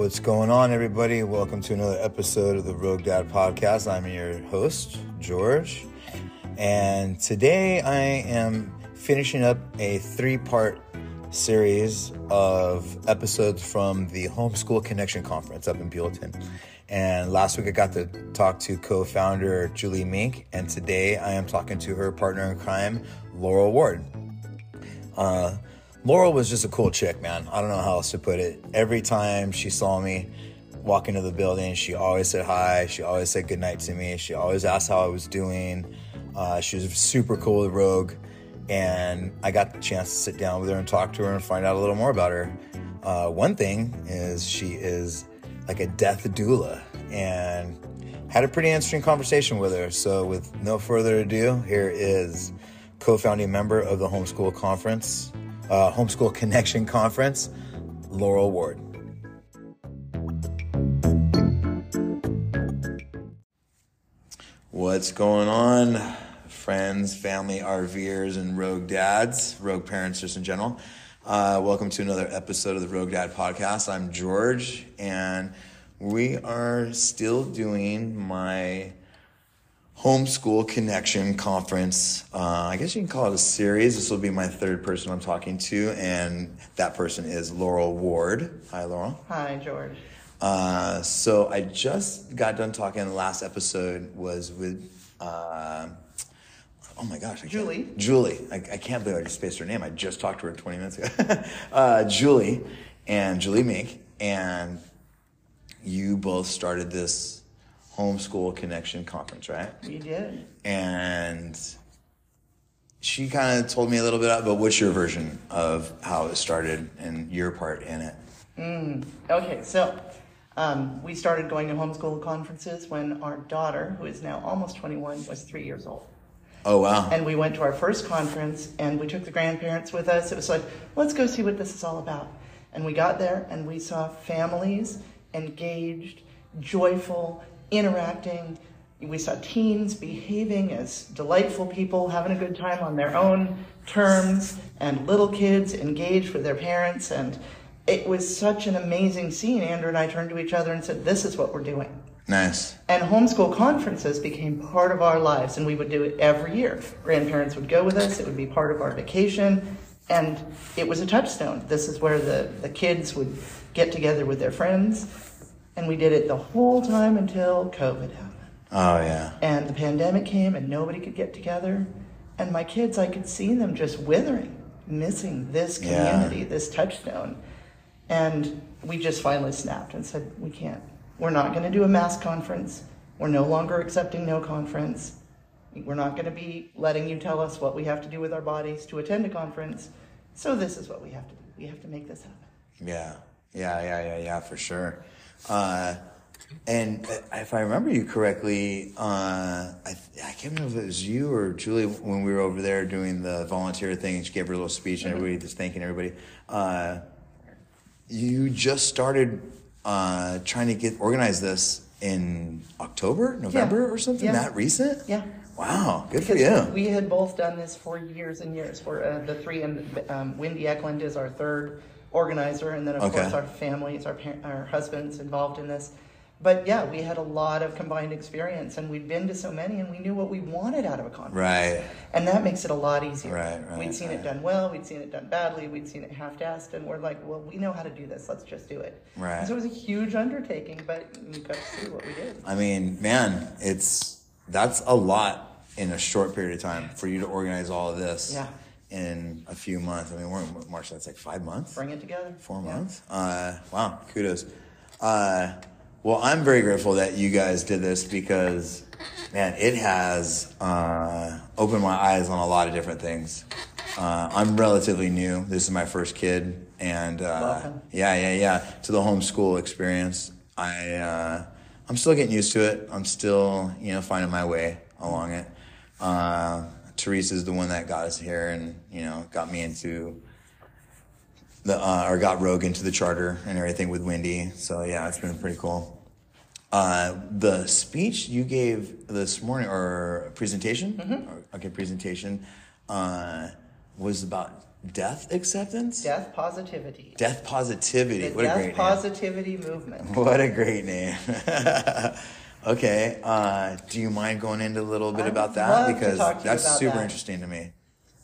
What's going on, everybody? Welcome to another episode of the Rogue Dad Podcast. I'm your host, George, and today I am finishing up a three part series of episodes from the Homeschool Connection Conference up in Buellton. And last week I got to talk to co founder Julie Mink, and today I am talking to her partner in crime, Laurel Ward. Uh, Laurel was just a cool chick, man. I don't know how else to put it. Every time she saw me walk into the building, she always said hi. She always said goodnight to me. She always asked how I was doing. Uh, she was super cool Rogue. And I got the chance to sit down with her and talk to her and find out a little more about her. Uh, one thing is she is like a death doula and had a pretty interesting conversation with her. So, with no further ado, here is co founding member of the Homeschool Conference, uh, Homeschool Connection Conference, Laurel Ward. What's going on, friends, family, RVers, and rogue dads, rogue parents, just in general? Uh, welcome to another episode of the Rogue Dad Podcast. I'm George, and we are still doing my homeschool connection conference. Uh, I guess you can call it a series. This will be my third person I'm talking to, and that person is Laurel Ward. Hi, Laurel. Hi, George. Uh, so I just got done talking. The last episode was with. Uh, oh my gosh, I can't- Julie. Julie. I, I can't believe I just spaced her name. I just talked to her 20 minutes ago. uh, Julie and Julie Mink. And you both started this homeschool connection conference, right? We did. And she kind of told me a little bit about what's your version of how it started and your part in it. Okay, so um, we started going to homeschool conferences when our daughter, who is now almost 21, was three years old. Oh, wow. And we went to our first conference and we took the grandparents with us. It was like, let's go see what this is all about. And we got there and we saw families engaged, joyful, interacting. We saw teens behaving as delightful people, having a good time on their own terms, and little kids engaged with their parents. And it was such an amazing scene. Andrew and I turned to each other and said, This is what we're doing. Nice. And homeschool conferences became part of our lives, and we would do it every year. Grandparents would go with us, it would be part of our vacation, and it was a touchstone. This is where the, the kids would get together with their friends, and we did it the whole time until COVID happened. Oh, yeah. And the pandemic came, and nobody could get together. And my kids, I could see them just withering, missing this Yeah. community, this touchstone. And we just finally snapped and said, we can't. We're not going to do a mass conference. We're no longer accepting no conference. We're not going to be letting you tell us what we have to do with our bodies to attend a conference. So this is what we have to do. We have to make this happen. Yeah, yeah, yeah, yeah, yeah, for sure. Uh, and if I remember you correctly, uh, I, I can't remember if it was you or Julie when we were over there doing the volunteer thing and she gave her little speech and everybody just thanking everybody. Uh, you just started uh, trying to get organize this in October, November, or something Yeah. that recent. Yeah. Wow, good for you. We had both done this for years and years. For uh, the three, and um, Wendy Eklund is our third organizer, and then of Okay. course our families, our par- our husbands involved in this. But yeah, we had a lot of combined experience, and we'd been to so many, and we knew what we wanted out of a conference. Right. And that makes it a lot easier. Right, right, We'd seen right. it done well, we'd seen it done badly, we'd seen it half-assed, and we're like, well, we know how to do this. Let's just do it. Right. And so it was a huge undertaking, but you got to see what we did. I mean, man, it's that's a lot in a short period of time for you to organize all of this Yeah. In a few months. I mean, we're in March, that's like five months, Bring it together. four Yeah. months. Uh, wow, kudos. Uh, well, I'm very grateful that you guys did this because, man, it has uh, opened my eyes on a lot of different things. Uh, I'm relatively new. This is my first kid, and uh, Welcome. yeah, yeah, yeah, to the homeschool experience. I uh, I'm still getting used to it. I'm still you know finding my way along it. Teresa's the one that got us here, and you know got me into the uh, or got Rogue into the charter and everything with Wendy. So yeah, it's been pretty cool. Uh, the speech you gave this morning or presentation, or, okay, presentation, uh, was about death acceptance, Death positivity. death positivity. The what a death great positivity movement. What a great name. okay, uh, do you mind going into a little bit I'd about that because talk to you that's super that. interesting to me.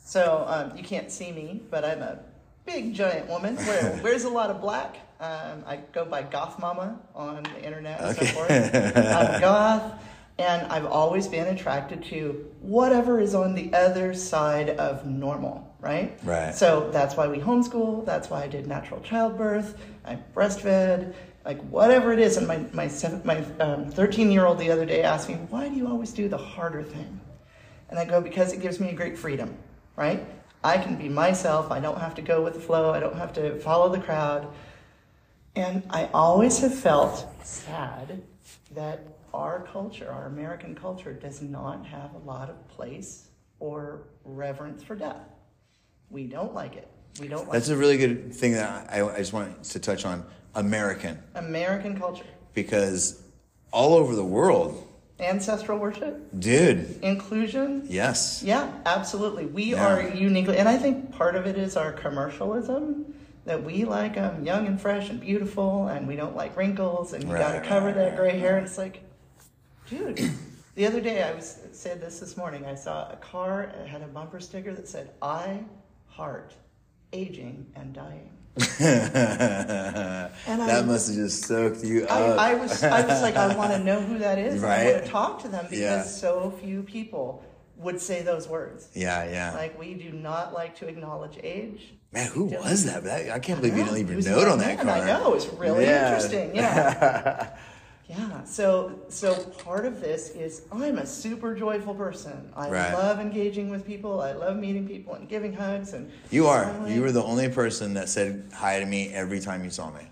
So um, you can't see me, but I'm a big giant woman. Where wears a lot of black. Um, I go by Goth Mama on the internet and Okay. so forth. I'm goth, and I've always been attracted to whatever is on the other side of normal. Right. Right. So that's why we homeschool. That's why I did natural childbirth. I breastfed. Like whatever it is, and my my seven, my um, thirteen year old the other day asked me, "Why do you always do the harder thing?" And I go, because it gives me a great freedom, right? I can be myself. I don't have to go with the flow. I don't have to follow the crowd. And I always have felt sad that our culture, our American culture, does not have a lot of place or reverence for death. We don't like it. We don't like That's a really good thing that I, I just wanted to touch on American American culture. because all over the world, Ancestral worship, dude, inclusion, yes. Yeah, absolutely. We Yeah. are uniquely, and I think part of it is our commercialism that we like um, young and fresh and beautiful, and we don't like wrinkles, and you gotta cover right, that right, gray hair. And it's like, dude. the other day, I was said this this morning. I saw a car it had a bumper sticker that said, "I heart aging and dying." that I- must have just soaked you I, up. I was I was like, I want to know who that is. I want to talk to them because Yeah. so few people would say those words. yeah, yeah. Like we do not like to acknowledge age. Man, who was that? I can't believe you didn't was a note on that man, car. I know it's really Yeah. interesting. Yeah, yeah. So so part of this is I'm a super joyful person. I Right. love engaging with people. I love meeting people and giving hugs and You are. smiling. You were the only person that said hi to me every time you saw me.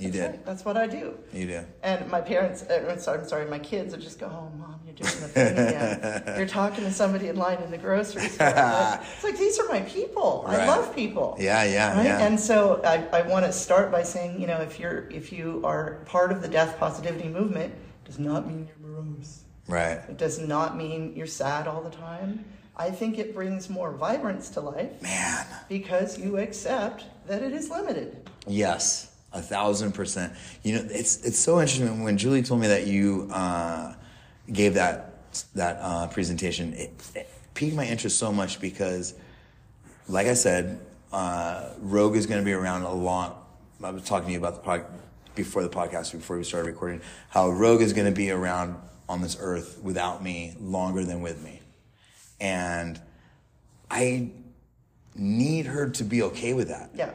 You That's did. right. That's what I do. You did. And my parents, uh, I'm sorry, my kids would just go, "Oh, mom, you're doing the thing again. You're talking to somebody in line in the grocery store." it's like these are my people. I love people. Yeah, yeah, Right? yeah. And so I, I want to start by saying, you know, if you're if you are part of the death positivity movement, it does not mean you're morose. right. It does not mean you're sad all the time. I think it brings more vibrance to life Man. because you accept that it is limited. Yes, a thousand percent. You know, it's it's so interesting when Julie told me that you uh, gave that that uh, presentation. It, it piqued my interest so much because, like I said, uh, Rogue is going to be around a lot. I was talking to you about the pod, before the podcast, before we started recording, how Rogue is going to be around on this earth without me longer than with me, and I need her to be okay with that. Yeah.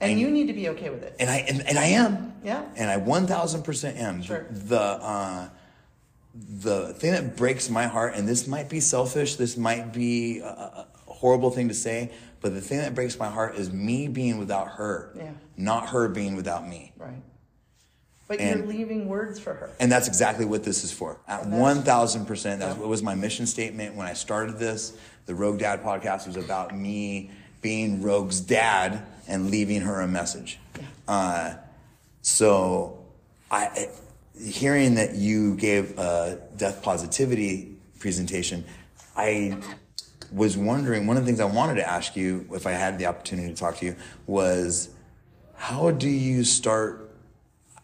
And you need to be okay with it. and I and, and I am. Yeah. And I one thousand percent am. Sure. The uh, the thing that breaks my heart, and this might be selfish, this might be a, a horrible thing to say, but the thing that breaks my heart is me being without her, Yeah. not her being without me. Right. But And- you're leaving words for her. And that's exactly what this is for. At one thousand percent, that Yeah. was my mission statement when I started this. The Rogue Dad podcast was about me being Rogue's dad and leaving her a message. Yeah. Uh, so, I hearing that you gave a death positivity presentation, I was wondering. One of the things I wanted to ask you, if I had the opportunity to talk to you, was how do you start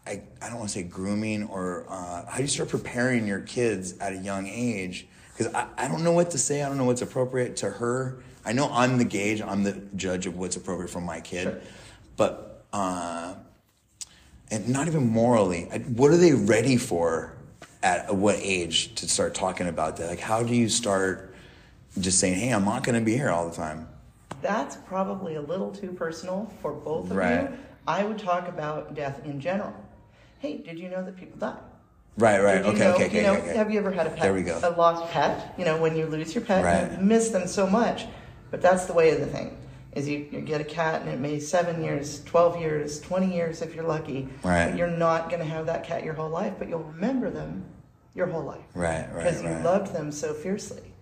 I, I don't want to say grooming or uh, how do you start preparing your kids at a young age? Because I, I don't know what to say. I don't know what's appropriate to her. I know I'm the gauge. I'm the judge of what's appropriate for my kid. Sure. But, uh, and not even morally, I- what are they ready for at what age to start talking about that? Like, how do you start just saying, hey, I'm not going to be here all the time? That's probably a little too personal for both of Right. you. I would talk about death in general. Hey, did you know that people die? Right, right. Okay, know, okay, okay, you know, okay, okay. Have you ever had a pet? There we go. A lost pet. You know, when you lose your pet, Right. you miss them so much. But that's the way of the thing. Is you, you get a cat and it may seven years, twelve years, twenty years if you're lucky. Right. But you're not going to have that cat your whole life, but you'll remember them your whole life. Right, right, Because you right. loved them so fiercely.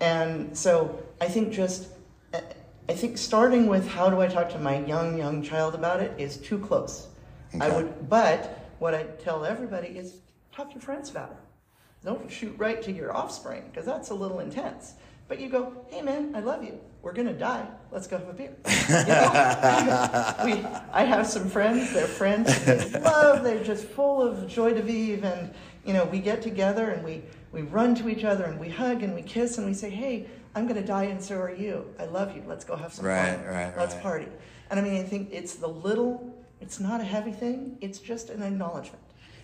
And so I think just, I think starting with how do I talk to my young, young child about it is too close. Okay. I would, but what I tell everybody is talk to your friends about it. Don't shoot right to your offspring because that's a little intense. But you go, hey man, I love you. we're gonna die. Let's go have a beer. You know? we, I have some friends. They're friends. They love. They're just full of joie de vivre, and you know, we get together and we we run to each other and we hug and we kiss and we say, "Hey, I'm gonna die, and so are you. I love you. Let's go have some Right, fun. right, Let's party." And I mean, I think it's the little. It's not a heavy thing. It's just an acknowledgement,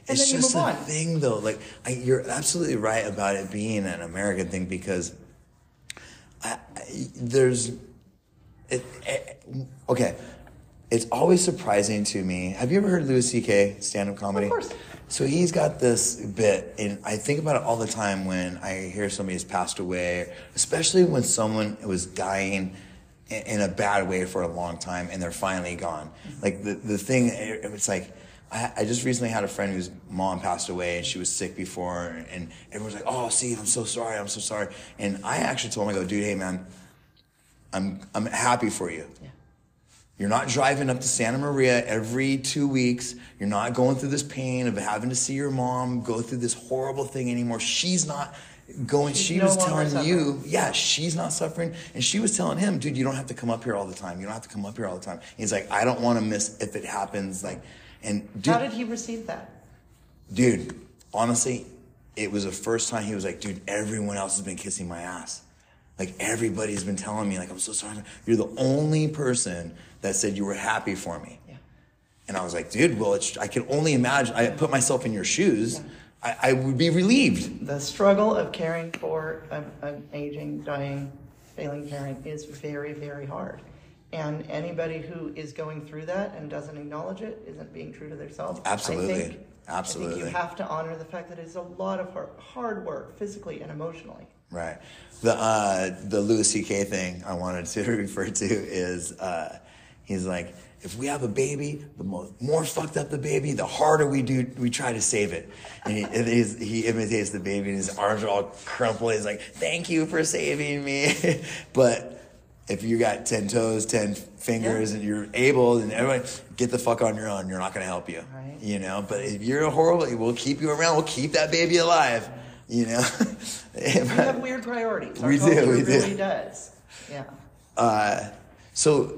and it's just move a thing though like I, you're absolutely right about it being an american thing because I, I, there's it, it- okay it's always surprising to me have you ever heard Louis C.K. stand-up comedy Of course. so he's got this bit and i think about it all the time when i hear somebody has passed away especially when someone was dying in a bad way for a long time and they're finally gone. Mm-hmm. Like the, the thing, it- it's like, I, I just recently had a friend whose mom passed away and she was sick before and everyone's like, oh, Steve, I'm so sorry, I'm so sorry. And I actually told him, I go, dude, hey man, I'm, I'm happy for you. Yeah. You're not driving up to Santa Maria every two weeks. You're not going through this pain of having to see your mom go through this horrible thing anymore. She's not going, She's she no was telling you, yeah, she's not suffering. And she was telling him, dude, you don't have to come up here all the time. You don't have to come up here all the time. He's like, I don't want to miss if it happens. Like, and dude, How did he receive that? dude, honestly, it was the first time he was like, dude, everyone else has been kissing my ass. Like everybody's been telling me, like, I'm so sorry. You're the only person that said you were happy for me. Yeah. And I was like, dude, well, it's, I can only imagine. I put myself in your shoes. I, I would be relieved. The struggle of caring for an aging, dying, failing parent is very, very hard. And anybody who is going through that and doesn't acknowledge it isn't being true to themselves. Absolutely. I think, I Absolutely. think you have to honor the fact that it's a lot of hard, hard work, physically and emotionally. Right. The uh, the Louis C.K. thing I wanted to refer to is uh, he's like, if we have a baby, the more, more fucked up the baby, the harder we do we try to save it. And he, and he's, he imitates the baby, and his arms are all crumpled. He's like, "Thank you for saving me." but if you got ten toes, ten fingers, Yeah. and you're able, and everybody get the fuck on your own. You're not going to help you. Right. You know. But if you're horrible, we'll keep you around. We'll keep that baby alive. You know. We have weird priorities. Our We do, we do. really does. Yeah. Uh, so,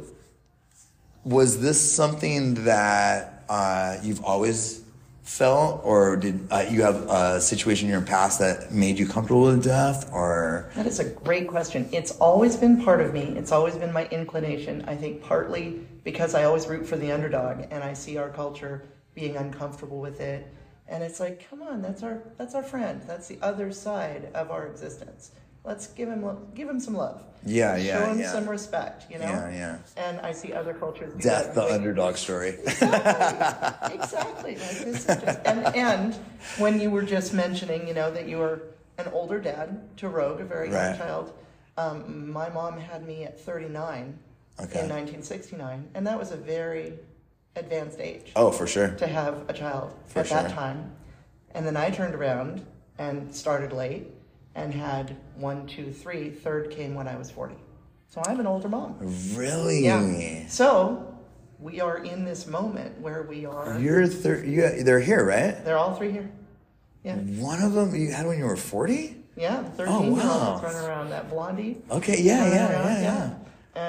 was this something that uh, you've always felt, or did uh, you have a situation in your past that made you comfortable with death, or That is a great question. It's always been part of me. It's always been my inclination. I think partly because I always root for the underdog and I see our culture being uncomfortable with it. And it's like, come on, that's our that's our friend. That's the other side of our existence. Let's give him give him some love. Yeah, yeah, Show him yeah. some respect, you know? Yeah, yeah. And I see other cultures death, the Like, underdog story? exactly. exactly. Like this is just, and, and when you were just mentioning, you know, that you were an older dad to Rogue, a very young Right. child. Um, my mom had me at 39 Okay. in 1969, and that was a very advanced age oh, for sure. to have a child For at that time. And then I turned around and started late and had one, two, three. Third came when I was 40. So I'm an older mom. Really? Yeah. So we are in this moment where we are. You're thir- you, they're here, right? They're all three here. Yeah. One of them you had when you were forty. Yeah. The 13 Oh, year old wow. that's running around, that blondie. Okay, yeah, yeah, around, yeah, yeah.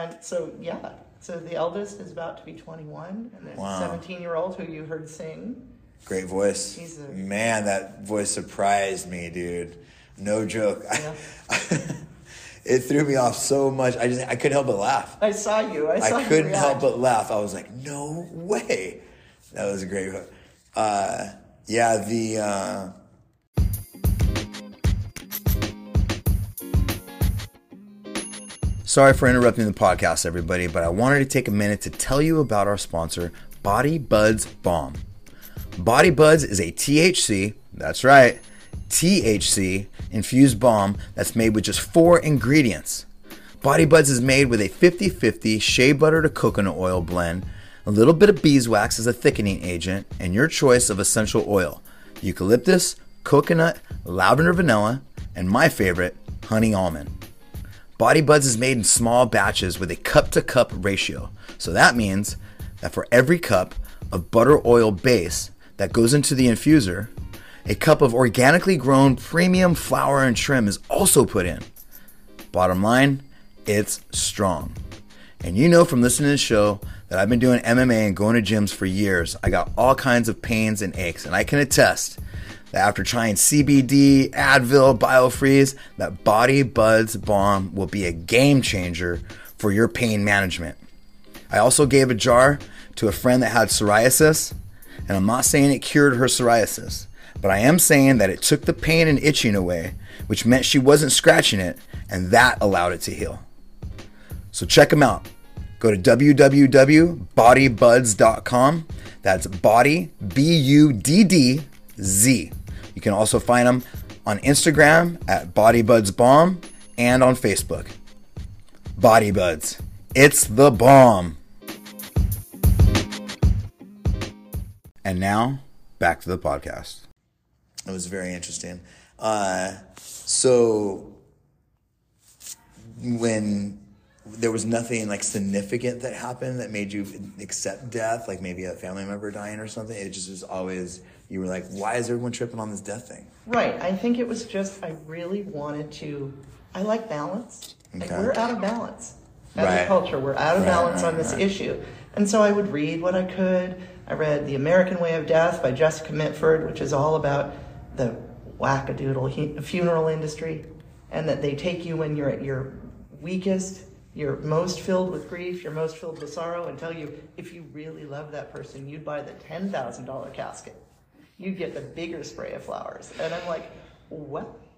And so, yeah. So the eldest is about to be 21, and the Wow. 17 year old who you heard sing. Great voice. He's a- Man, that voice surprised me, dude. No joke. Yeah. it threw me off so much. I just I couldn't help but laugh. I saw you. I saw I couldn't help but laugh. I was like, no way. That was a great. Uh, yeah, the. Uh, Sorry for interrupting the podcast, everybody, but I wanted to take a minute to tell you about our sponsor, Body Buddz Balm. Body Buddz is a THC, that's right, THC infused balm that's made with just four ingredients. Body Buddz is made with a 50 50 shea butter to coconut oil blend, a little bit of beeswax as a thickening agent, and your choice of essential oil eucalyptus, coconut, lavender vanilla, and my favorite, honey almond. Body Buddz is made in small batches with a cup to cup ratio. So that means that for every cup of butter oil base that goes into the infuser, a cup of organically grown premium flour and trim is also put in. Bottom line, it's strong. And you know from listening to the show that I've been doing MMA and going to gyms for years. I got all kinds of pains and aches, and I can attest that after trying CBD, Advil, BioFreeze, that Body Buddz Balm will be a game changer for your pain management. I also gave a jar to a friend that had psoriasis, and I'm not saying it cured her psoriasis, but I am saying that it took the pain and itching away, which meant she wasn't scratching it, and that allowed it to heal. So check them out. Go to www.bodybuddz.com. That's body, B U D D Z. You can also find them on Instagram at BodyBudsBomb and on Facebook. BodyBuds. It's the bomb. And now, back to the podcast. It was very interesting. Uh, so, when there was nothing like significant that happened that made you accept death, like maybe a family member dying or something, it just was always, you were like, why is everyone tripping on this death thing? Right. I think it was just I really wanted to. I like balance. Like Okay. we're out of balance as Right. a culture. We're out of Right, balance right, on this issue. And so I would read what I could. I read The American Way of Death by Jessica Mitford, which is all about the wackadoodle funeral industry, and that they take you when you're at your weakest, you're most filled with grief, you're most filled with sorrow, and tell you if you really love that person, you'd buy the ten thousand dollar casket. You'd get the bigger spray of flowers. And I'm like, well,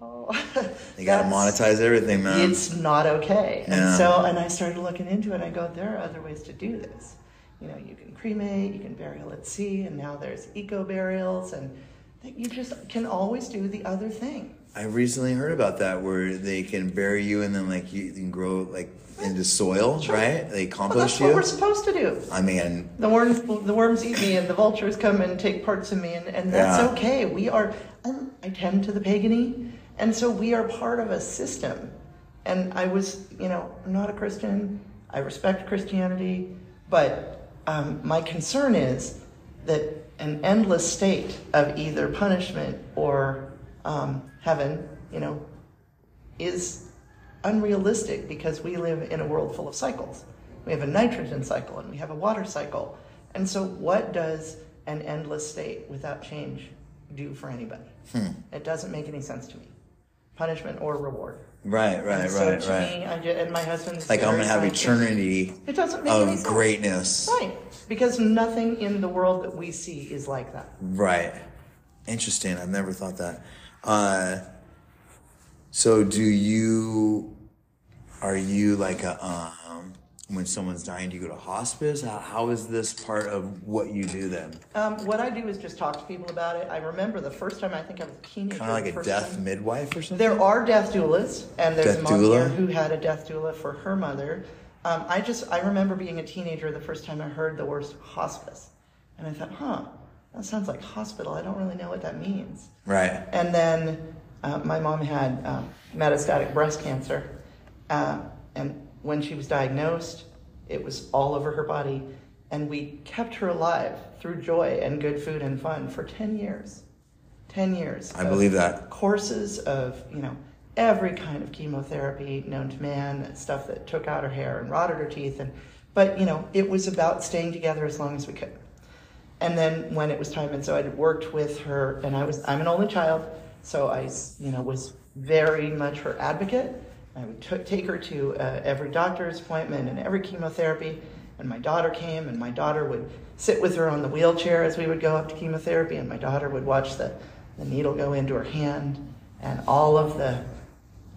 You gotta monetize everything, man. it's not okay. Yeah. And so, and I started looking into it. and I go, there are other ways to do this. You know, you can cremate, you can burial at sea, and now there's eco burials, and that you just can always do the other thing. I recently heard about that where they can bury you and then like you, you can grow like into soil, right? They Well, compost that's what we're supposed to do. I mean, The worms, the worms eat me, and the vultures come and take parts of me, and, and that's Yeah. okay. We are. Um, I tend to the pagany, and so we are part of a system. And I was, you know, I'm not a Christian. I respect Christianity, but um, my concern is that an endless state of either punishment or um, heaven, you know, is unrealistic because we live in a world full of cycles. We have a nitrogen cycle and we have a water cycle. And so, what does an endless state without change do for anybody? It doesn't make any sense to me. Punishment or reward. Right, right, and so right, to right. me, I ju- and my husband is Like I'm gonna have eternity It doesn't make any of sense. greatness. Right. Because nothing in the world that we see is like that. Right. Interesting. I've never thought that. Uh, so do you, are you like a, um, when someone's dying, do you go to hospice? How, how is this part of what you do then? Um, what I do is just talk to people about it. I remember the first time I think I was a teenager. Kind of like a death time- midwife or something? There are death doulas, and there's Death a mom doula? here who had a death doula for her mother. Um, I just I remember being a teenager the first time I heard the word hospice, and I thought, huh, that sounds like hospital. I don't really know what that means. Right. And then uh, my mom had um, metastatic breast cancer, uh, and when she was diagnosed, it was all over her body, and we kept her alive through joy and good food and fun for ten years. Ten years. I believe that. Courses of you know every kind of chemotherapy known to man, stuff that took out her hair and rotted her teeth, and but you know it was about staying together as long as we could. And then when it was time, and so I worked with her, and I was I'm an only child, so I you know was very much her advocate. I would t- take her to uh, every doctor's appointment and every chemotherapy. And my daughter came, and my daughter would sit with her on the wheelchair as we would go up to chemotherapy, and my daughter would watch the, the needle go into her hand, and all of the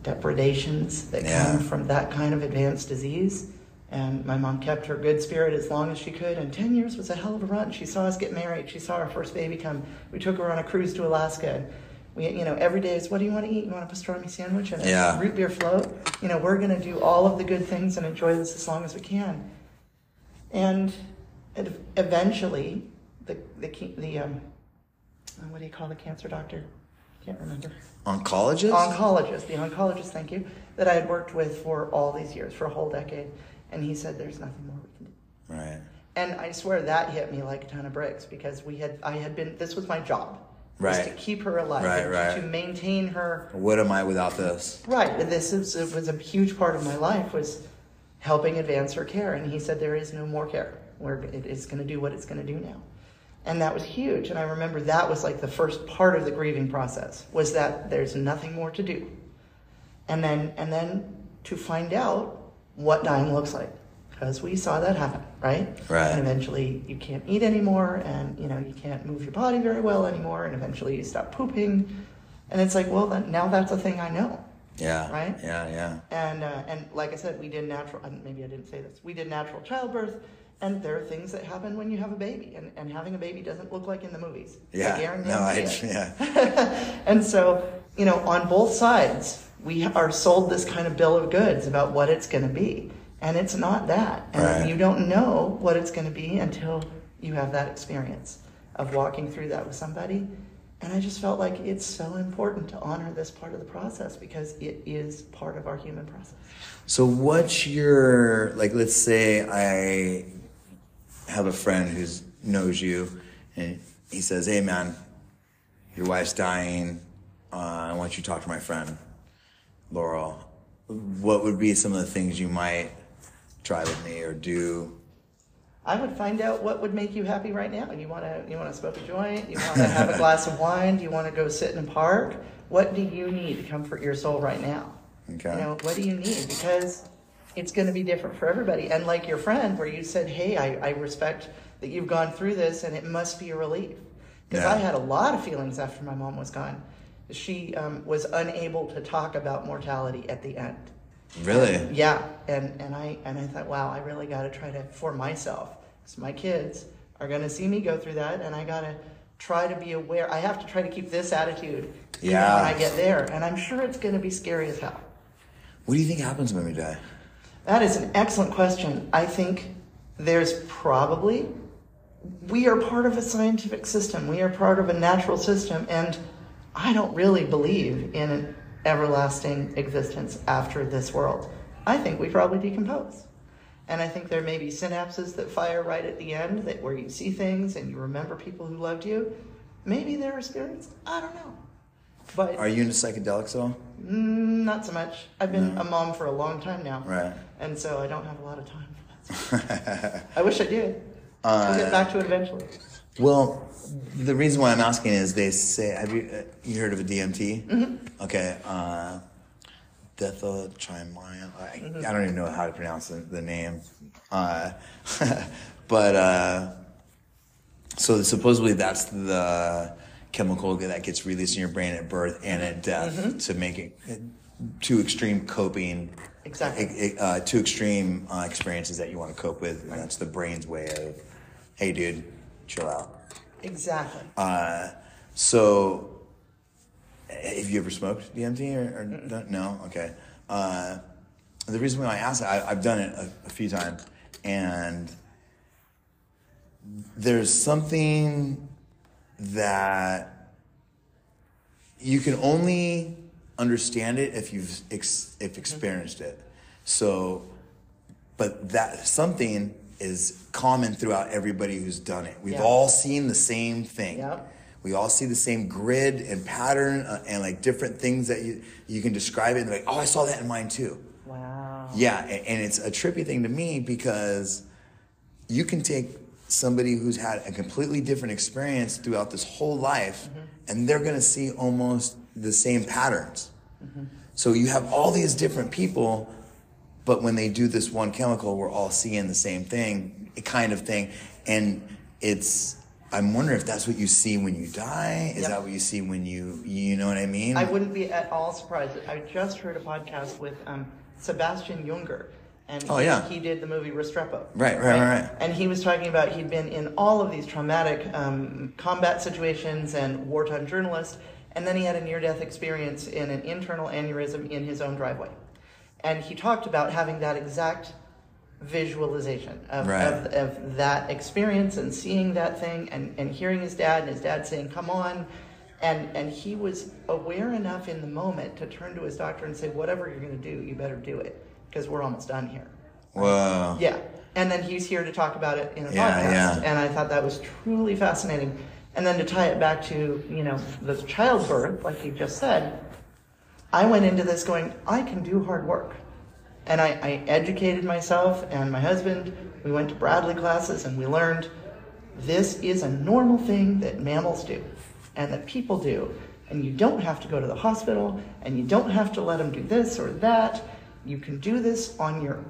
depredations that Yeah. come from that kind of advanced disease. And my mom kept her good spirit as long as she could. And 10 years was a hell of a run. She saw us get married. She saw our first baby come. We took her on a cruise to Alaska. We, you know, every day is what do you want to eat? You want a pastrami sandwich and a Yeah. root beer float? You know, we're going to do all of the good things and enjoy this as long as we can. And eventually, the, the, the um, uh, what do you call the cancer doctor? Can't remember Oncologist? oncologist, the oncologist, thank you, that I had worked with for all these years, for a whole decade. And he said, there's nothing more we can do. right. And I swear that hit me like a ton of bricks because we had, I had been, this was my job. Right. to keep her alive, Right, right. to maintain her What am I without this? Right, and this is, it was a huge part of my life was helping advance her care. And he said there is no more care. Where it is going to do what it's going to do now, and that was huge. And I remember that was like the first part of the grieving process was that there's nothing more to do, and then and then to find out what dying looks like because we saw that happen, right? Right. And eventually you can't eat anymore, and you know you can't move your body very well anymore, and eventually you stop pooping, and it's like, well, then, now that's a thing I know. Yeah. Right? Yeah, yeah. And uh, and like I said, we did natural. Maybe I didn't say this. We did natural childbirth, and there are things that happen when you have a baby, and, and having a baby doesn't look like in the movies. Yeah. No, I, it. yeah. And so, you know, on both sides, we are sold this kind of bill of goods about what it's going to be, and it's not that. And Right. you don't know what it's going to be until you have that experience of walking through that with somebody. And I just felt like it's so important to honor this part of the process because it is part of our human process. So what's your like let's say I have a friend who knows you and he says, Hey man, your wife's dying. Uh, I want you to talk to my friend, Laurel. What would be some of the things you might try with me or do? I would find out what would make you happy right now. You want to you want to smoke a joint? You want to have a glass of wine? Do you want to go sit in a park? What do you need to comfort your soul right now? Okay. You know, what do you need? Because it's going to be different for everybody. And like your friend, where you said, "Hey, I, I respect that you've gone through this, and it must be a relief." Because Yeah. I had a lot of feelings after my mom was gone. She um, was unable to talk about mortality at the end. Really? Yeah, and and I and I thought, wow, I really got to try to for myself, because my kids are going to see me go through that, and I got to try to be aware. I have to try to keep this attitude Yeah. when I get there, and I'm sure it's going to be scary as hell. What do you think happens when we die? That is an excellent question. I think there's probably we are part of a scientific system. We are part of a natural system, and I don't really believe in an everlasting existence after this world. I think we probably decompose. And I think there may be synapses that fire right at the end that where you see things and you remember people who loved you. Maybe they're experienced. I don't know. But Are you into psychedelics at all? mm, not so much. I've been No. a mom for a long time now. Right. And so I don't have a lot of time for that. I wish I did. Uh, we'll get back to it eventually. Well, the reason why I'm asking is they say, have you uh, you heard of a DMT? Mm-hmm. Okay, uh, Dethotrimion. I, Mm-hmm. I don't even know how to pronounce the, the name, uh, but uh, so supposedly that's the chemical that gets released in your brain at birth and at death Mm-hmm. to make it too extreme coping. Exactly. Uh, too extreme uh, experiences that you want to cope with, and that's the brain's way of, hey, dude, chill out. Exactly. Uh, so, have you ever smoked DMT or, or no? Okay. Uh, the reason why I ask, I, I've done it a, a few times, and there's something that you can only understand it if you've ex, if experienced it. So, but that something is common throughout everybody who's done it. We've Yeah. all seen the same thing. Yep. We all see the same grid and pattern uh, and like different things that you you can describe it and like, oh, I saw that in mine too. Wow. Yeah, a- and it's a trippy thing to me because you can take somebody who's had a completely different experience throughout this whole life and they're going to see almost the same patterns. So you have all these different people, but when they do this one chemical, we're all seeing the same thing, kind of thing. And it's, I'm wondering if that's what you see when you die. Is Yep. that what you see when you, you know what I mean? I wouldn't be at all surprised. I just heard a podcast with um, Sebastian Junger, and Oh, he, yeah. he did the movie Restrepo. Right, right, right, right. And he was talking about he'd been in all of these traumatic um, combat situations and wartime journalist, and then he had a near-death experience in an internal aneurysm in his own driveway, and he talked about having that exact visualization of, Right. of, of that experience and seeing that thing and, and hearing his dad and his dad saying, come on. And, and he was aware enough in the moment to turn to his doctor and say, whatever you're going to do, you better do it because we're almost done here. Wow. Yeah. And then he's here to talk about it in a Yeah, podcast. yeah. And I thought that was truly fascinating. And then to tie it back to, you know, the childbirth, like you just said, I went into this going, I can do hard work. And I, I educated myself and my husband. We went to Bradley classes and we learned this is a normal thing that mammals do and that people do. And you don't have to go to the hospital and you don't have to let them do this or that. You can do this on your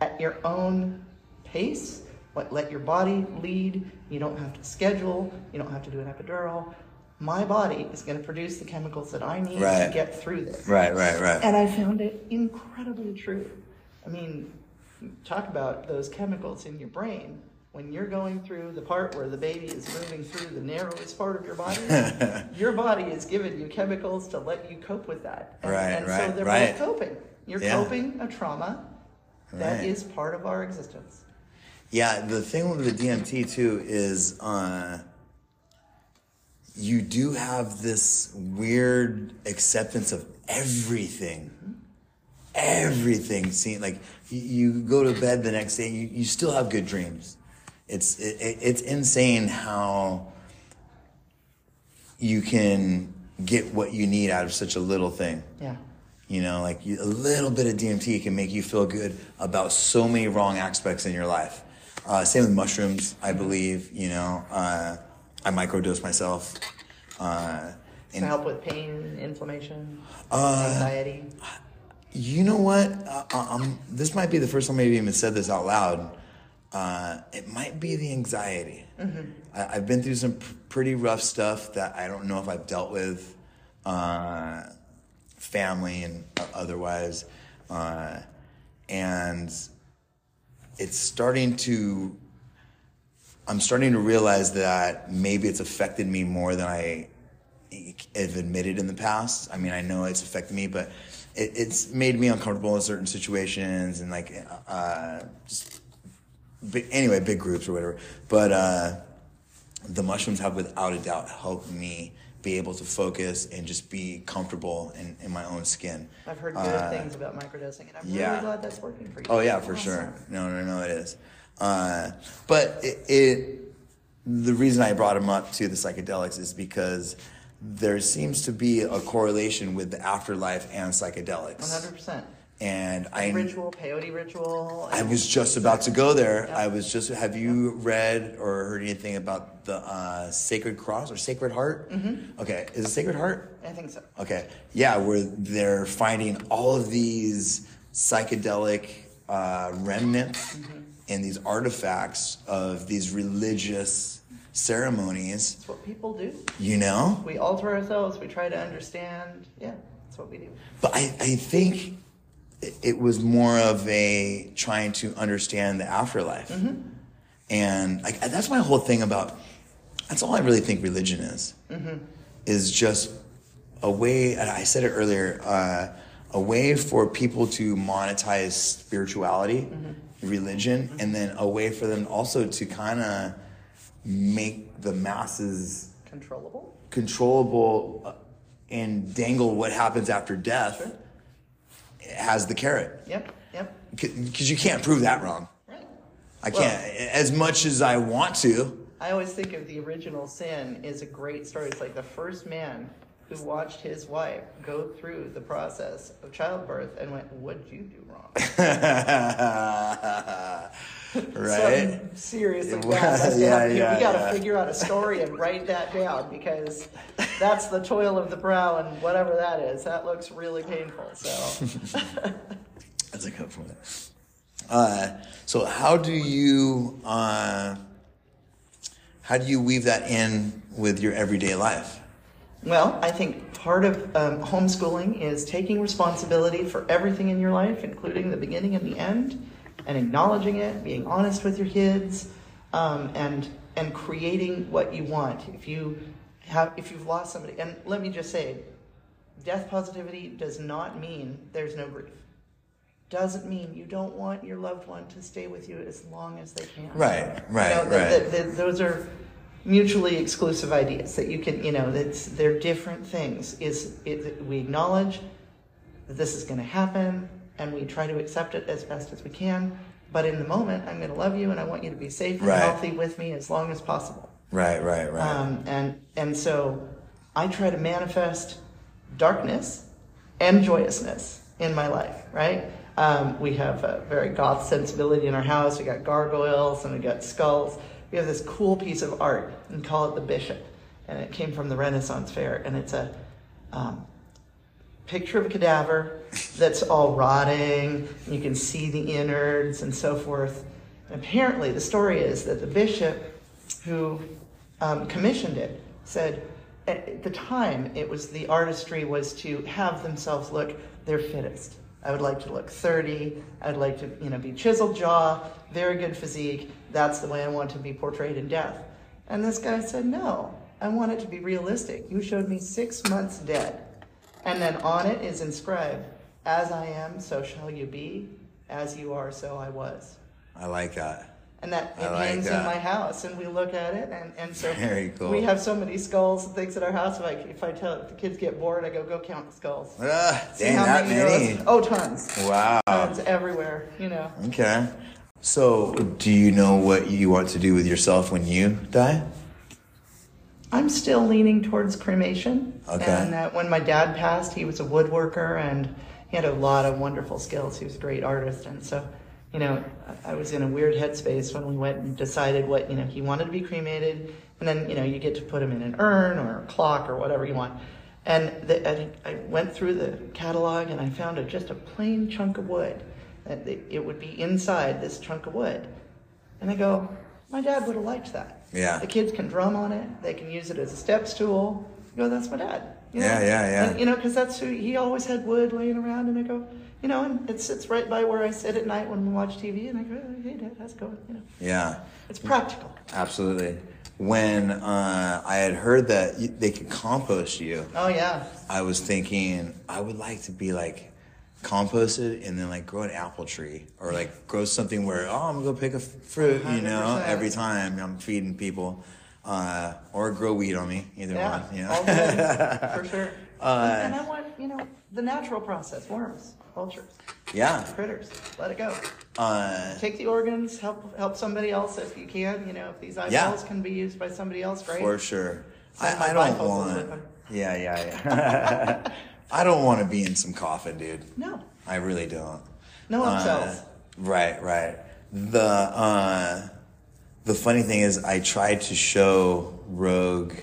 at your own pace. Let, let your body lead. You don't have to schedule. You don't have to do an epidural. My body is going to produce the chemicals that I need Right. to get through this. Right, right, right. And I found it incredibly true. I mean, talk about those chemicals in your brain. When you're going through the part where the baby is moving through the narrowest part of your body, your body is giving you chemicals to let you cope with that. And, Right, and right, so they're right. both coping. You're Yeah. coping a trauma that Right. is part of our existence. Yeah, the thing with the DMT too is uh, you do have this weird acceptance of everything. Everything. See, like you, go to bed the next day, you, you still have good dreams. It's it, it- it's insane how you can get what you need out of such a little thing. Yeah. You know, like you, a little bit of DMT can make you feel good about so many wrong aspects in your life. Uh, same with mushrooms, I believe. You know, uh, I microdose myself. Uh, To and help with pain, inflammation, Uh, anxiety. you know what? Uh, um, this might be the first time I've even said this out loud. Uh, it might be the anxiety. I, I've been through some pr- pretty rough stuff that I don't know if I've dealt with, uh, family and otherwise, uh, and it's starting to. I'm starting to realize that maybe it's affected me more than I have admitted in the past. I mean, I know it's affected me, but it, it's made me uncomfortable in certain situations and like, uh, just big, anyway, big groups or whatever. But uh, the mushrooms have, without a doubt, helped me be able to focus and just be comfortable in, in my own skin. I've heard good Uh, things about microdosing, and I'm yeah. really glad that's working for you. Oh yeah, for Awesome. sure. No, no, no, it is. Uh, but it, it, the reason I brought him up to the psychedelics is because there seems to be a correlation with the afterlife and psychedelics. 100%. And I, Ritual, peyote ritual. I was just about to go there. Yeah. I was just. Have you read or heard anything about the uh, Sacred Cross or Sacred Heart? Mm-hmm. Okay, is it Sacred Heart? I think so. Okay, yeah, where they're finding all of these psychedelic uh, remnants and these artifacts of these religious ceremonies. It's what people do. You know, We alter ourselves. We try to understand. Yeah, that's what we do. but I, I think it- was more of a trying to understand the afterlife, mm-hmm. and like that's my whole thing about. That's all I really think religion is. Mm-hmm. Is just a way. And I said it earlier. Uh, a way for people to monetize spirituality, mm-hmm. religion, and then a way for them also to kind of make the masses Controllable. controllable uh, and dangle what happens after death Sure. has the carrot Yep, yep. because you can't prove that wrong Right. i Well- can't as much as i want to I always think of the original sin is a great story. It's like the first man who watched his wife go through the process of childbirth and went, "What'd you do wrong?" right Something seriously Well, bad must have yeah, yeah, we got to yeah. figure out a story and write that down because that's the toil of the brow and whatever that is. That looks really painful. So that's a good point uh, so how do you uh, how do you weave that in with your everyday life Well, I think part of um, homeschooling is taking responsibility for everything in your life, including the beginning and the end, and acknowledging it, being honest with your kids, um, and and creating what you want. If you have, if you've lost somebody, and let me just say, death positivity does not mean there's no grief. Doesn't mean you don't want your loved one to stay with you as long as they can. Right, right, You know, the- right. the- the- those are mutually exclusive ideas that you can, you know, that's they're different things. Is it, we acknowledge that this is going to happen, and we try to accept it as best as we can. But in the moment, I'm going to love you, and I want you to be safe and Right. healthy with me as long as possible. Right, right, right. Um, and and so I try to manifest darkness and joyousness in my life, right? Um, we have a very goth sensibility in our house. We got gargoyles and we got skulls. We have this cool piece of art and call it the Bishop, and it came from the Renaissance Fair, and it's a um, picture of a cadaver that's all rotting. And you can see the innards and so forth. And apparently, the story is that the bishop who um, commissioned it said at the time it was the artistry was to have themselves look their fittest. I would like to look 30. I'd like to, you know, be chiseled jaw, very good physique. That's the way I want to be portrayed in death. And this guy said, no, I want it to be realistic. You showed me six months dead. And then on it is inscribed, as I am, so shall you be. As you are, so I was. I like that. And that it like hangs that. in my house, and we look at it, and, and so cool. we have so many skulls and things in our house. Like if I tell if the kids get bored, I go go count the skulls. Ah, See how that many many. Oh, tons, Wow. tons everywhere. You know. Okay. So, do you know what you want to do with yourself when you die? I'm still leaning towards cremation. Okay. And uh, when my dad passed, he was a woodworker and he had a lot of wonderful skills. He was a great artist. And so, you know, I I was in a weird headspace when we went and decided what, you know, he wanted to be cremated. And then, you know, you get to put him in an urn or a clock or whatever you want. And the, I, I went through the catalog and I found a, just a plain chunk of wood. That it it would be inside this chunk of wood. And I go, my dad would have liked that. Yeah. The kids can drum on it. They can use it as a step stool. You go, that's my dad. You know? Yeah, yeah, yeah. And, you know, because that's who he always had wood laying around, and I go, you know, and it sits right by where I sit at night when we watch TV, and I go, hey, dad, how's it going? You know, Yeah, it's practical. absolutely. When uh, I had heard that they could compost you, Oh yeah, I was thinking I would like to be like composted and then like grow an apple tree or like grow something where oh I'm gonna go pick a fruit, you know, 100%. every time I'm feeding people, uh, or grow weed on me, either yeah, one, you know. all for sure. Uh, and I want, you know, the natural process: worms, vultures, yeah. critters. Let it go. Uh, Take the organs. Help help somebody else if you can. You know, if these eyeballs can be used by somebody else, great. For sure. Send I, I don't want. Yeah, yeah, yeah. I don't want to be in some coffin, dude. No, I really don't. no Uh, upsells. right, right. The uh, the funny thing is, I tried to show Rogue.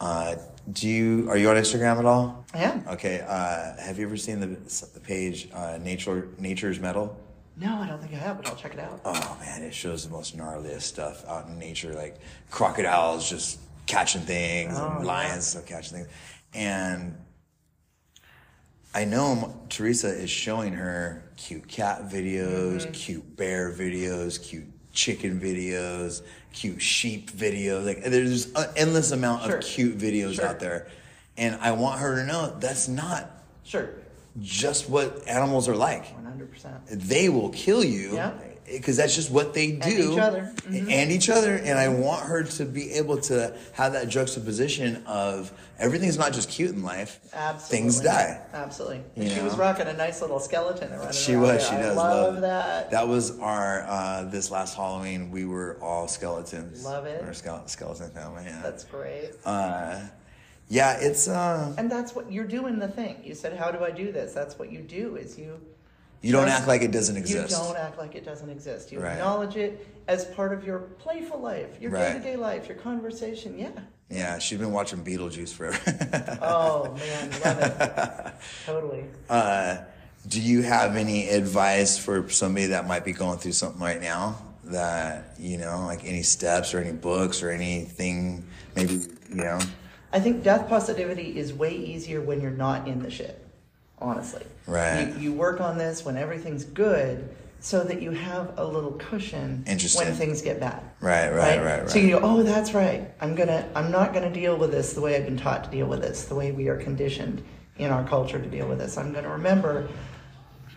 Uh, do you are you on Instagram at all? I am. Okay. Uh, have you ever seen the the page uh, Nature Nature's Metal? No, I don't think I have, but I'll check it out. Oh man, it shows the most gnarliest stuff out in nature, like crocodiles just catching things Oh, and yeah. lions still catching things. And I know Teresa is showing her cute cat videos, Mm-hmm. cute bear videos, cute chicken videos, cute sheep videos. Like there's an endless amount Sure. of cute videos Sure. out there. And I want her to know that's not Sure, just what animals are like one hundred percent. they will kill you Yeah. Because that's just what they do each other. Mm-hmm. and each other and i want her to be able to have that juxtaposition of everything's not just cute in life Absolutely. things die Absolutely. You And she was rocking a nice little skeleton around. she was there. she I does love, that. that was our uh this last halloween we were all skeletons Love it. We're a skele- skeleton family yeah That's great. uh yeah it's uh And that's what you're doing. The thing you said. How do I do this? That's what you do. Is you. You don't act like it doesn't exist You don't act like it doesn't exist. You Right. acknowledge it as part of your playful life, your Right. day-to-day life, your conversation. Yeah. yeah she's been watching beetlejuice forever Oh man, love it. totally. Uh, do you have any advice for somebody that might be going through something right now? That you know, like any steps or any books or anything, maybe you know. I think death positivity is way easier when you're not in the shit, honestly. Right. You, you work on this when everything's good so that you have a little cushion when things get bad. Right, right, right, right. So you go, oh, that's right. I'm gonna, I'm not gonna deal with this the way I've been taught to deal with this, the way we are conditioned in our culture to deal with this. I'm gonna remember.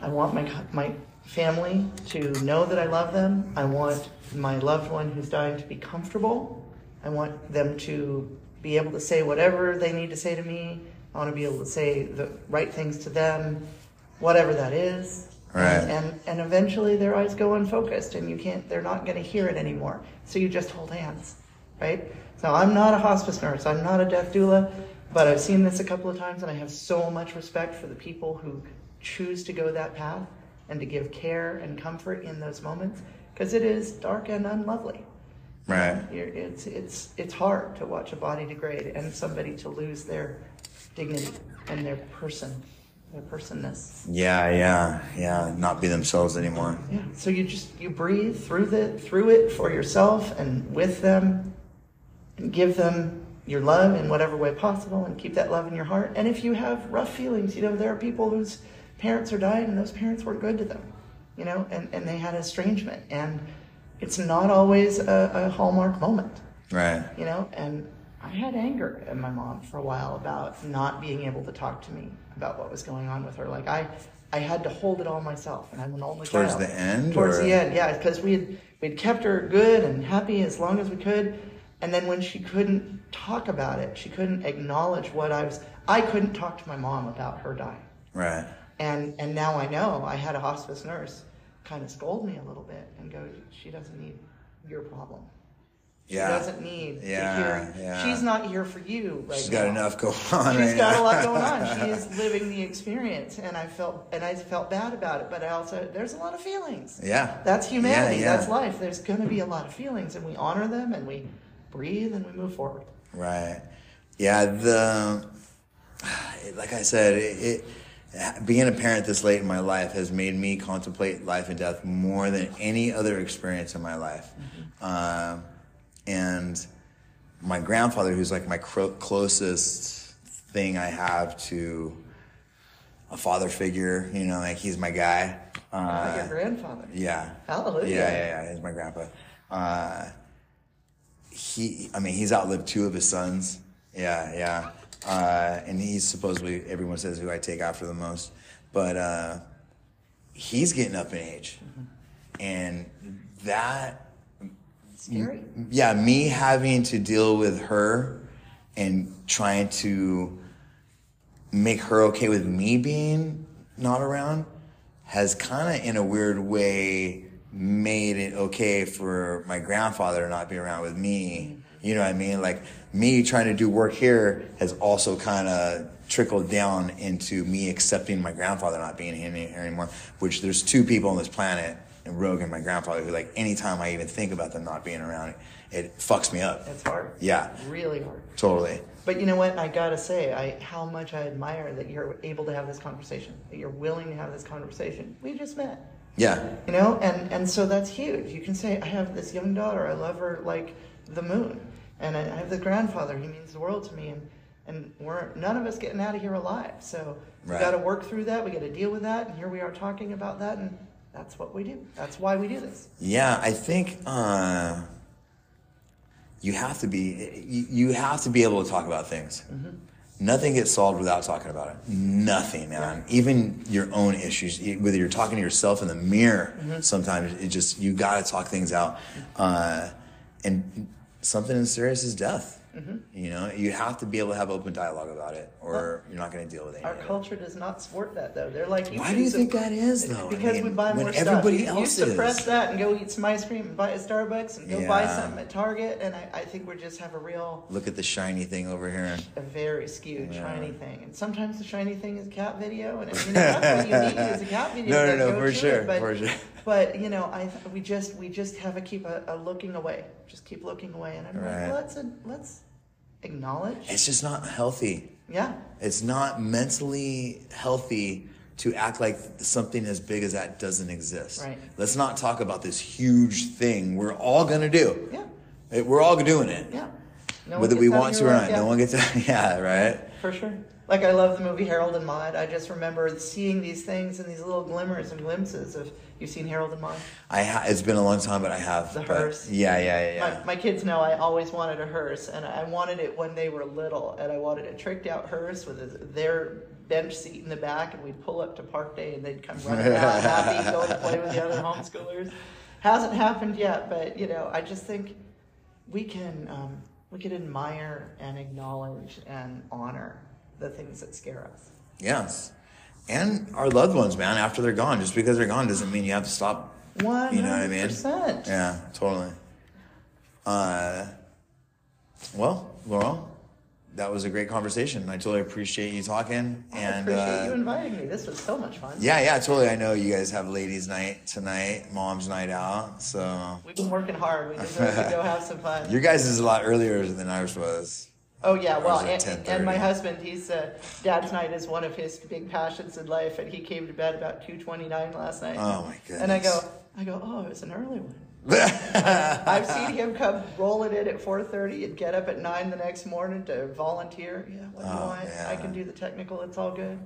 I want my my family to know that I love them. I want my loved one who's dying to be comfortable. I want them to be able to say whatever they need to say to me. I want to be able to say the right things to them, whatever that is. Right. And, and eventually their eyes go unfocused and you can't they're not going to hear it anymore. So you just hold hands right? So I'm not a hospice nurse, I'm not a death doula, but I've seen this a couple of times and I have so much respect for the people who choose to go that path and to give care and comfort in those moments because it is dark and unlovely. Right. You're, it's it's it's hard to watch a body degrade and somebody to lose their dignity and their person, their personness. Yeah, yeah, yeah. Not be themselves anymore. Yeah. So you just you breathe through the through it for yourself and with them, and give them your love in whatever way possible, and keep that love in your heart. And if you have rough feelings, you know there are people whose parents are dying, and those parents weren't good to them, you know, and and they had estrangement, and it's not always a, a hallmark moment Right. you know and i had anger at my mom for a while about not being able to talk to me about what was going on with her like i i had to hold it all myself and i'm an only Towards child. the end, towards or- the end yeah because we had we'd kept her good and happy as long as we could and then when she couldn't talk about it she couldn't acknowledge what i was i couldn't talk to my mom about her dying Right. and and now I know I had a hospice nurse kind of scold me a little bit and go, she doesn't need your problem. She Yeah. doesn't need Yeah, to hear. yeah. She's not here for you right She's got enough going on. She's right got now. a lot going on. She is living the experience, and I felt and I felt bad about it. But I also there's a lot of feelings. Yeah. That's humanity. Yeah, yeah. That's life. There's going to be a lot of feelings, and we honor them, and we breathe, and we move forward. Right. Yeah. The like I said, it, it being a parent this late in my life has made me contemplate life and death more than any other experience in my life. Um, and my grandfather, who's like my cro- closest thing I have to a father figure, you know, like he's my guy. Uh, your grandfather. yeah. Hallelujah. Yeah, yeah, yeah. He's my grandpa. Uh, he, I mean, he's outlived two of his sons. Yeah, yeah. Uh, and he's supposedly everyone says who I take after the most, but uh, he's getting up in age, and that Scary. yeah, me having to deal with her and trying to make her okay with me being not around has kind of, in a weird way, made it okay for my grandfather to not be around with me. You know what I mean? Like me trying to do work here has also kind of trickled down into me accepting my grandfather not being here anymore. Which there's two people on this planet, and Rogue and my grandfather, who like anytime I even think about them not being around, it fucks me up. It's hard. Yeah, Really hard. totally. But you know what? I gotta say, I how much I admire that you're able to have this conversation. That you're willing to have this conversation. We just met, Yeah, you know, and and so that's huge. You can say, I have this young daughter. I love her like the moon, and I I have the grandfather. He means the world to me, and and we're none of us getting out of here alive. So we Right. got to work through that. We got to deal with that, and here we are talking about that, and that's what we do. That's why we do this. yeah. I think uh, you have to be you, you have to be able to talk about things. Nothing gets solved without talking about it. Nothing, man. Even your own issues, whether you're talking to yourself in the mirror, sometimes it just you got to talk things out. Uh, and something as serious as death. Mm-hmm. You know, you have to be able to have open dialogue about it, or you're not going to deal with it. Our culture does not support that, though. They're like, you Why do you think that is, though? I Because we buy more everybody stuff. You- else you suppress is. that and go eat some ice cream and buy at Starbucks and go buy something at Target, and I, I think we just have a real, Look at the shiny thing over here. a very skewed Yeah. shiny thing. And sometimes the shiny thing is cat video, and if, you know, that's what you need is a cat video. No, no, no, for sure, it. But, for sure. But you know, I we just we just have to keep a, a looking away. Just keep looking away, and I'm Right. like, let's let's acknowledge. It's just not healthy. Yeah. It's not mentally healthy to act like something as big as that doesn't exist. Right. Let's not talk about this huge thing we're all gonna do. Yeah. It- We're all doing it. Yeah. No Whether we want to or not. yeah. No one gets yeah, right? For sure. Like I love the movie Harold and Maude. I just remember seeing these things and these little glimmers and glimpses of. You've seen Harold and Maude. I ha- it's been a long time, but I have. The but- hearse. Yeah, yeah, yeah. My, my kids know I always wanted a hearse, and I wanted it when they were little, and I wanted a tricked out hearse with their bench seat in the back, and we'd pull up to park day, and they'd come running out happy, go and play with the other homeschoolers. Hasn't happened yet, but you know, I just think we can um, we can admire and acknowledge and honor the things that scare us. Yes. And our loved ones, man, after they're gone. Just because they're gone doesn't mean you have to stop One You know what I mean? Yeah, totally. Uh, Well, Laurel, that was a great conversation. I totally appreciate you talking. I and appreciate uh, you inviting me. This was so much fun. yeah, yeah, totally. I know you guys have ladies' night tonight, mom's night out. So We've been working hard. We deserve to go have some fun. your guys is a lot earlier than ours was. Oh yeah, well, and, and my husband, he's uh, dad's night is one of his big passions in life, and he came to bed about two twenty nine last night. Oh, my goodness. And I go. I go, oh, it was an early one. I've seen him come rolling in at four thirty and get up at nine the next morning to volunteer. Yeah, what do you Oh, want? I man. can do the technical. It's all good.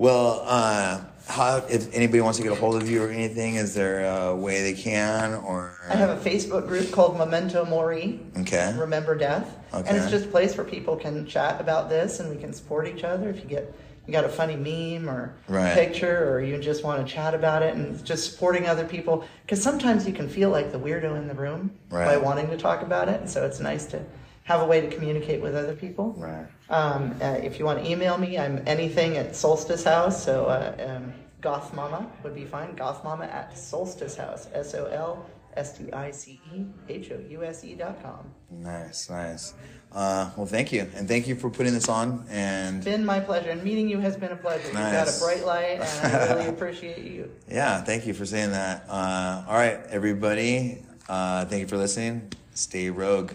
Well, uh, how if anybody wants to get a hold of you or anything, is there a way they can or? I have a Facebook group called Memento Mori. Okay. Remember Death. Okay. And it's just a place where people can chat about this and we can support each other. If you get you got a funny meme or Right. picture or you just want to chat about it and just supporting other people because sometimes you can feel like the weirdo in the room by wanting to talk about it. And so it's nice to have a way to communicate with other people. Right. Um, uh, if you want to email me, I'm anything at Solstice House. So uh, um, Goth Mama would be fine. Goth Mama at Solstice House. S O L S T I C E H O U S E dot com. Nice, nice. Uh, well, thank you, and thank you for putting this on. And it's Been my pleasure, and meeting you has been a pleasure. You've got a bright light, and I really appreciate you. yeah, thank you for saying that. Uh, all right, everybody. Uh, thank you for listening. Stay rogue.